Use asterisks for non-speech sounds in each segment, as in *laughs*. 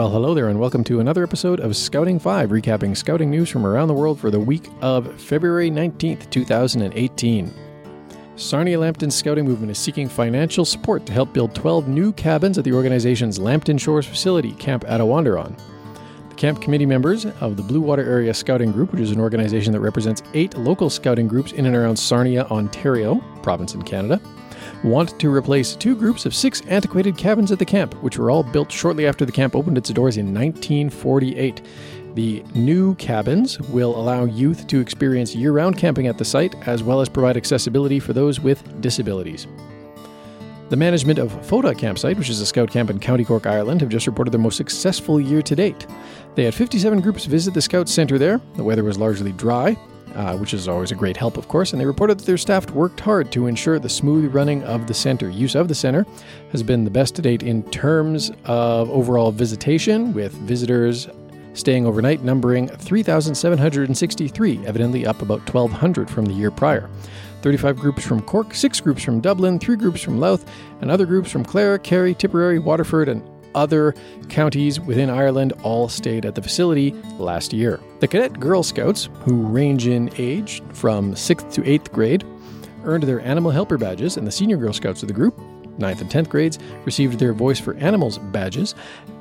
Well, hello there, and welcome to another episode of Scouting 5, recapping scouting news from around the world for the week of February 19th, 2018. Sarnia Lambton Scouting Movement is seeking financial support to help build 12 new cabins at the organization's Lambton Shores facility, Camp Attawandaron. The camp committee members of the Blue Water Area Scouting Group, which is an organization that represents eight local scouting groups in and around Sarnia, Ontario, province in Canada, want to replace two groups of six antiquated cabins at the camp, which were all built shortly after the camp opened its doors in 1948. The new cabins will allow youth to experience year round camping at the site, as well as provide accessibility for those with disabilities. The management of Fota Campsite, which is a scout camp in County Cork, Ireland, have just reported their most successful year to date. They had 57 groups visit the scout center there. The weather was largely dry, uh, which is always a great help, of course, and they reported that their staff worked hard to ensure the smooth running of the center. Use of the center has been the best to date in terms of overall visitation, with visitors staying overnight numbering 3,763, evidently up about 1,200 from the year prior. 35 groups from Cork, 6 groups from Dublin, 3 groups from Louth, and other groups from Clare, Kerry, Tipperary, Waterford, and other counties within Ireland all stayed at the facility last year. The Cadet Girl Scouts, who range in age from 6th to 8th grade, earned their Animal Helper badges, and the Senior Girl Scouts of the group 9th and 10th grades received their Voice for Animals badges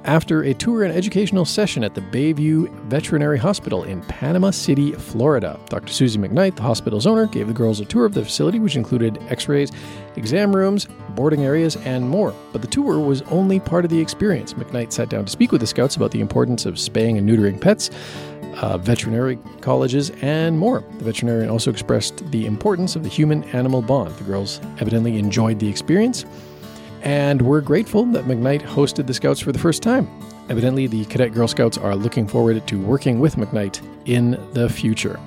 after a tour and educational session at the Bayview Veterinary Hospital in Panama City, Florida. Dr. Susie McKnight, the hospital's owner, gave the girls a tour of the facility, which included x rays, exam rooms, boarding areas, and more. But the tour was only part of the experience. McKnight sat down to speak with the scouts about the importance of spaying and neutering pets. Uh, veterinary colleges, and more. The veterinarian also expressed the importance of the human animal bond. The girls evidently enjoyed the experience and we're grateful that McKnight hosted the Scouts for the first time. Evidently, the Cadet Girl Scouts are looking forward to working with McKnight in the future.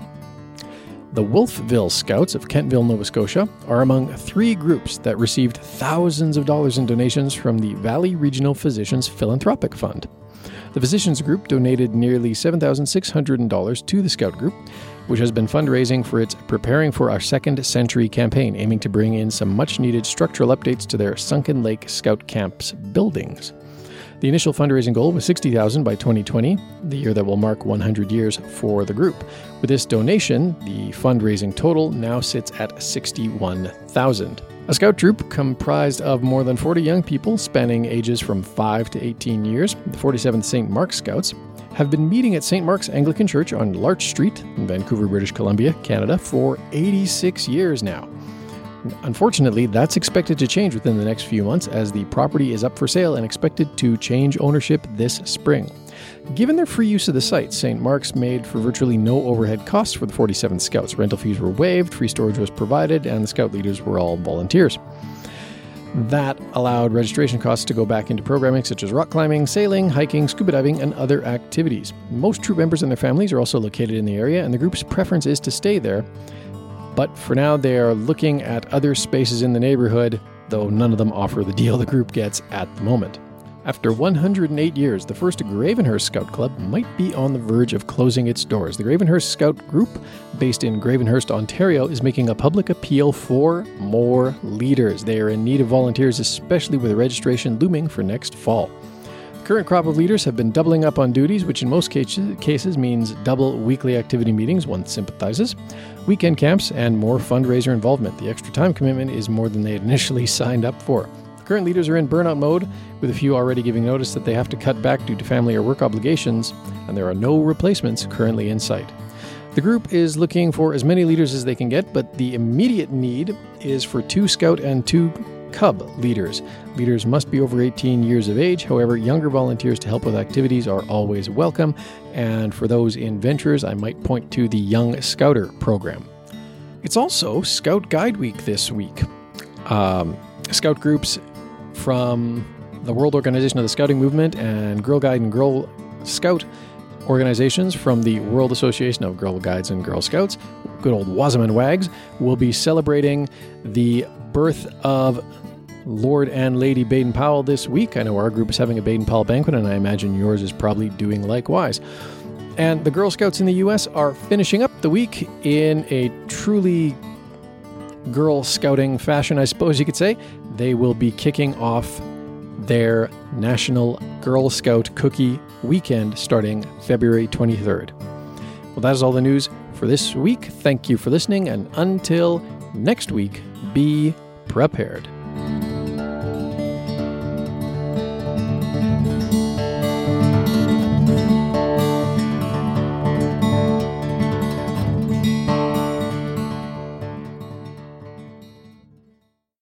The Wolfville Scouts of Kentville, Nova Scotia, are among three groups that received thousands of dollars in donations from the Valley Regional Physicians Philanthropic Fund. The Physicians Group donated nearly $7,600 to the Scout Group, which has been fundraising for its Preparing for Our Second Century campaign, aiming to bring in some much needed structural updates to their Sunken Lake Scout Camp's buildings. The initial fundraising goal was 60,000 by 2020, the year that will mark 100 years for the group. With this donation, the fundraising total now sits at 61,000. A scout troop comprised of more than 40 young people spanning ages from 5 to 18 years, the 47th St. Mark's Scouts, have been meeting at St. Mark's Anglican Church on Larch Street in Vancouver, British Columbia, Canada, for 86 years now. Unfortunately, that's expected to change within the next few months as the property is up for sale and expected to change ownership this spring. Given their free use of the site, St. Mark's made for virtually no overhead costs for the 47 Scouts. Rental fees were waived, free storage was provided, and the Scout leaders were all volunteers. That allowed registration costs to go back into programming such as rock climbing, sailing, hiking, scuba diving, and other activities. Most troop members and their families are also located in the area, and the group's preference is to stay there. But for now, they are looking at other spaces in the neighborhood, though none of them offer the deal the group gets at the moment. After 108 years, the first Gravenhurst Scout Club might be on the verge of closing its doors. The Gravenhurst Scout Group, based in Gravenhurst, Ontario, is making a public appeal for more leaders. They are in need of volunteers, especially with registration looming for next fall. Current crop of leaders have been doubling up on duties, which in most cases means double weekly activity meetings, one sympathizes, weekend camps, and more fundraiser involvement. The extra time commitment is more than they *laughs* initially signed up for. Current leaders are in burnout mode, with a few already giving notice that they have to cut back due to family or work obligations, and there are no replacements currently in sight. The group is looking for as many leaders as they can get, but the immediate need is for two scout and two cub leaders. Leaders must be over 18 years of age. However, younger volunteers to help with activities are always welcome. And for those in ventures, I might point to the Young Scouter program. It's also Scout Guide Week this week. Um, scout groups from the World Organization of the Scouting Movement and Girl Guide and Girl Scout organizations from the World Association of Girl Guides and Girl Scouts, good old WOSM and WAGGGS, will be celebrating the birth of Lord and Lady Baden Powell this week. I know our group is having a Baden Powell banquet, and I imagine yours is probably doing likewise. And the Girl Scouts in the U.S. are finishing up the week in a truly Girl Scouting fashion, I suppose you could say. They will be kicking off their National Girl Scout Cookie Weekend starting February 23rd. Well, that is all the news for this week. Thank you for listening, and until next week, be prepared.